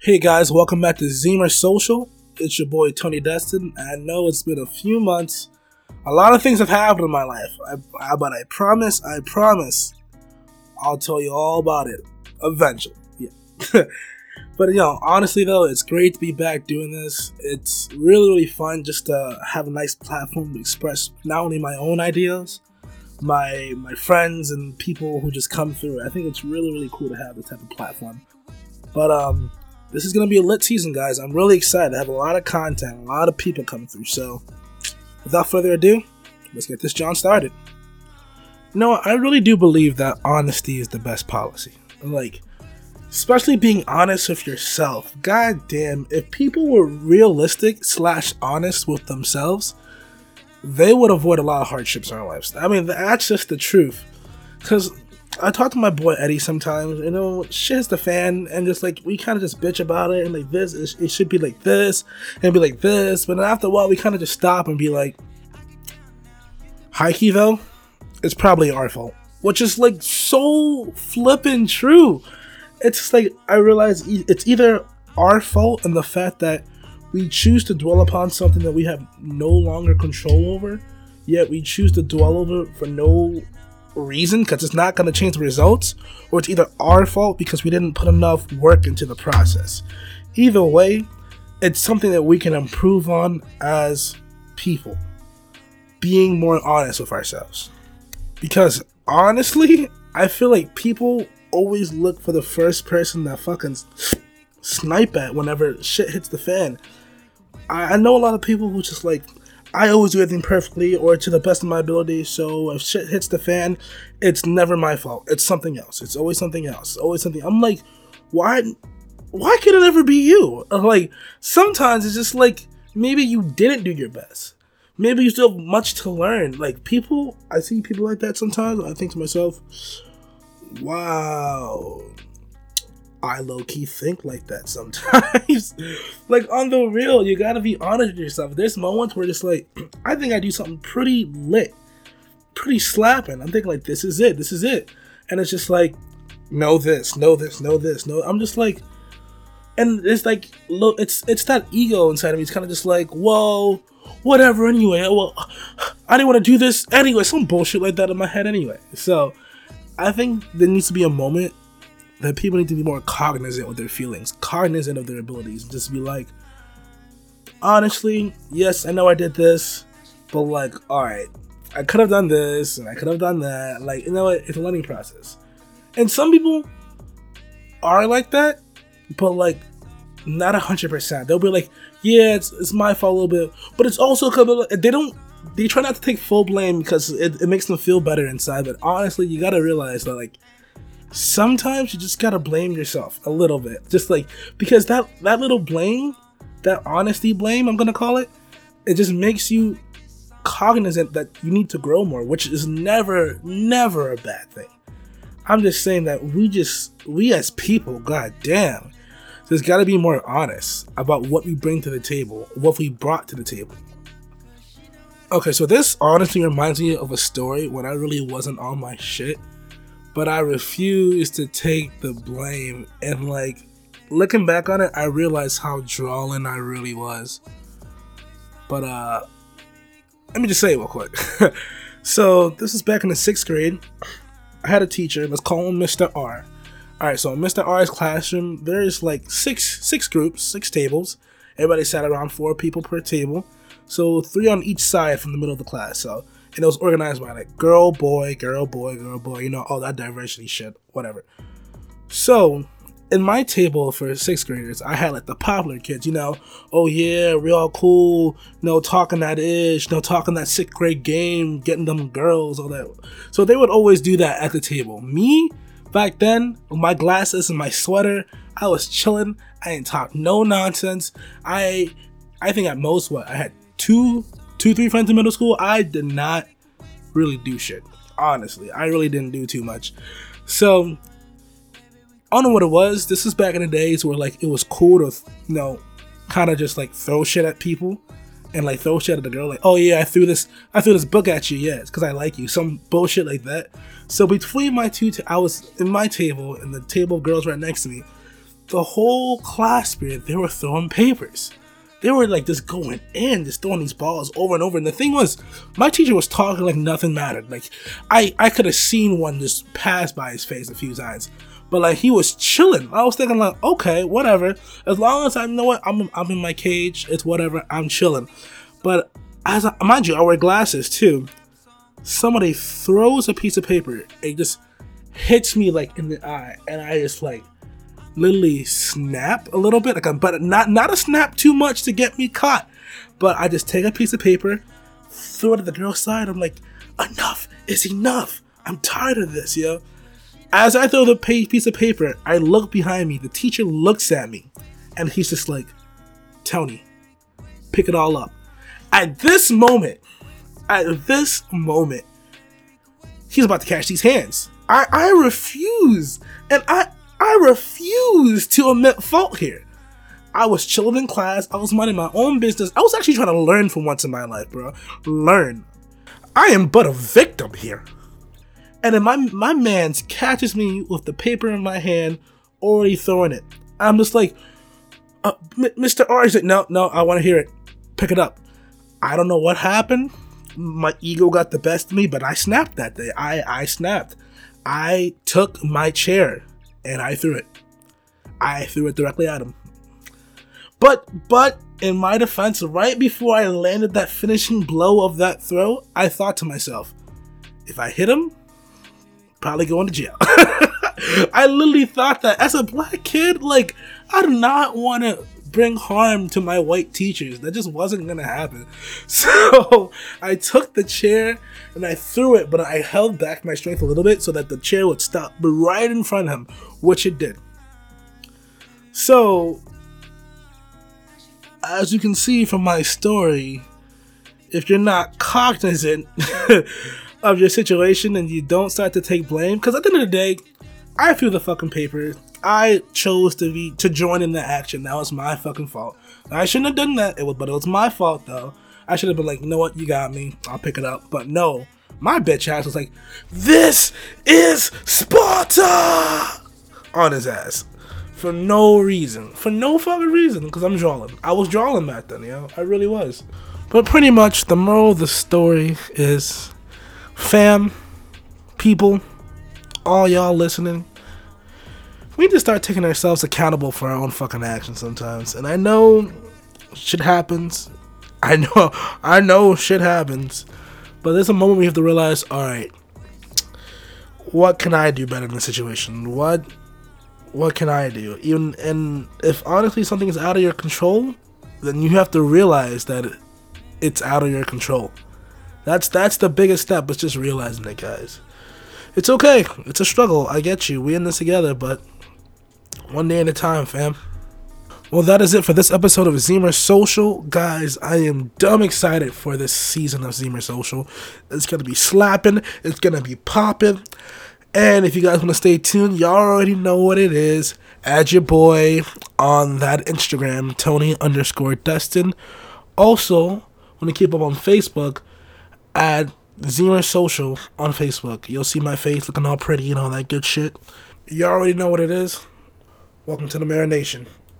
Hey guys, welcome back to Zeamer Social. It's your boy Tony Destin. I know it's been a few months. A lot of things have happened in my life, I, I, but I promise, I promise, I'll tell you all about it eventually. Yeah. but you know, honestly though, it's great to be back doing this. It's really, really fun just to have a nice platform to express not only my own ideas, my my friends and people who just come through. I think it's really, really cool to have this type of platform. But um, this is gonna be a lit season, guys. I'm really excited. I have a lot of content, a lot of people coming through. So, without further ado, let's get this John started. You know, I really do believe that honesty is the best policy. Like, especially being honest with yourself. God damn, if people were realistic slash honest with themselves, they would avoid a lot of hardships in our lives. I mean, that's just the truth. Because I talk to my boy Eddie sometimes, you know, shit hits the fan, and just like we kind of just bitch about it, and like this, it, it should be like this, and be like this, but then after a while, we kind of just stop and be like, Hikey though, it's probably our fault, which is like so flippin' true. It's just like I realize it's either our fault and the fact that we choose to dwell upon something that we have no longer control over, yet we choose to dwell over for no reason because it's not going to change the results, or it's either our fault because we didn't put enough work into the process. Either way, it's something that we can improve on as people. Being more honest with ourselves. Because honestly, I feel like people always look for the first person that fucking snipe at whenever shit hits the fan. I, I know a lot of people who just like I always do everything perfectly or to the best of my ability. So if shit hits the fan, it's never my fault. It's something else. It's always something else. always something. I'm like, why? Why can it ever be you? Like sometimes it's just like maybe you didn't do your best. Maybe you still have much to learn. Like people, I see people like that sometimes. I think to myself, wow, I low key think like that sometimes. like on the real, you gotta be honest with yourself. There's moments where it's like, I think I do something pretty lit, pretty slapping. I'm thinking like, this is it, this is it, and it's just like, know this, know this, know this, know. I'm just like, and it's like, look, it's it's that ego inside of me. It's kind of just like, whoa, whatever. Anyway, well, I didn't want to do this anyway. Some bullshit like that in my head anyway. So, I think there needs to be a moment that people need to be more cognizant with their feelings, cognizant of their abilities, just be like, honestly, yes, I know I did this, but like, all right, I could have done this and I could have done that. Like, you know? It's a learning process. And some people are like that, but like, not a hundred percent. They'll be like, yeah, it's, it's my fault a little bit, but it's also because they don't. They try not to take full blame because it, it makes them feel better inside. But honestly, you gotta realize that like sometimes you just gotta blame yourself a little bit. Just like because that that little blame, that honesty blame, I'm gonna call it, it just makes you cognizant that you need to grow more, which is never, never a bad thing. I'm just saying that we just we as people, god damn, there's gotta be more honest about what we bring to the table, what we brought to the table. Okay, so this honestly reminds me of a story when I really wasn't on my shit but I refuse to take the blame. And like looking back on it, I realized how drawling I really was. But uh let me just say it real quick. so this is back in the sixth grade. I had a teacher, let's call him Mr. R. Alright, so in Mr. R's classroom, there's like six six groups, six tables. Everybody sat around four people per table. So three on each side from the middle of the class. So and it was organized by like girl, boy, girl, boy, girl, boy, you know, all that diversity shit, whatever. So, in my table for sixth graders, I had like the popular kids, you know, oh yeah, real cool, know, talking that ish, know, talking that sixth grade game, getting them girls, all that. So they would always do that at the table. Me, back then, with my glasses and my sweater, I was chilling. I didn't talk no nonsense. I, I think at most what I had two two, three friends in middle school, I did not really do shit. Honestly, I really didn't do too much. So, I don't know what it was. This is back in the days where like it was cool to, you know, kind of just like throw shit at people and like throw shit at the girl. Like, oh yeah, I threw this, I threw this book at you. Yeah, it's because I like you. Some bullshit like that. So between my two, t- I was in my table and the table of girls right next to me. the whole class period they were throwing papers. They were like just going in, just throwing these balls over and over. And the thing was, my teacher was talking like nothing mattered. Like I, I could have seen one just pass by his face a few times, but like he was chilling. I was thinking like, okay, whatever. As long as I know what I'm, I'm in my cage. It's whatever. I'm chilling. But as I, mind you, I wear glasses too. Somebody throws a piece of paper. It just hits me like in the eye, and I just like literally snap a little bit, like a, but not not a snap too much to get me caught. But I just take a piece of paper, throw it at the girl's side. I'm like, enough is enough. I'm tired of this, yo. As I throw the piece of paper, I look behind me. The teacher looks at me, and he's just like, Tony, pick it all up. At this moment, at this moment, he's about to catch these hands. I, I refuse, and I I refuse to admit fault here. I was chilling in class. I was minding my own business. I was actually trying to learn for once in my life, bro. Learn. I am but a victim here. And then my my man's catches me with the paper in my hand, already throwing it. I'm just like, uh, Mr. R. like, no, no, I want to hear it. Pick it up. I don't know what happened. My ego got the best of me, but I snapped that day. I I snapped. I took my chair and I threw it. I threw it directly at him. But but in my defense, right before I landed that finishing blow of that throw, I thought to myself, if I hit him, probably going to jail. I literally thought that as a black kid, like I do not want to bring harm to my white teachers. That just wasn't gonna happen. So I took the chair and I threw it, but I held back my strength a little bit so that the chair would stop right in front of him, which it did. So, as you can see from my story, if you're not cognizant of your situation and you don't start to take blame, because at the end of the day, I feel the fucking paper. I chose to be to join in the action. That was my fucking fault. I shouldn't have done that. It was, but it was my fault though. I should have been like, you know what, you got me. I'll pick it up. But no, my bitch ass was like, this is Sparta on his ass for no reason, for no fucking reason. Because I'm drawing. I was drawing back then, you know. I really was. But pretty much the moral of the story is, fam, people, all y'all listening we need to start taking ourselves accountable for our own fucking actions sometimes. And I know shit happens. I know I know shit happens. But there's a moment we have to realize, alright, what can I do better in this situation? What what can I do? Even and if honestly something is out of your control, then you have to realize that it's out of your control. That's that's the biggest step. It's just realizing it, guys. It's okay. It's a struggle. I get you. We in this together, but one day at a time, fam. Well, that is it for this episode of Zeamer Social. Guys, I am dumb excited for this season of Zeamer Social. It's going to be slapping, it's going to be popping. And if you guys want to stay tuned, y'all already know what it is. Add your boy on that Instagram, Tony underscore Dustin. Also, want to keep up on Facebook, add Zeamer Social on Facebook. You'll see my face looking all pretty and all that good shit. You all already know what it is. Welcome to the Marination.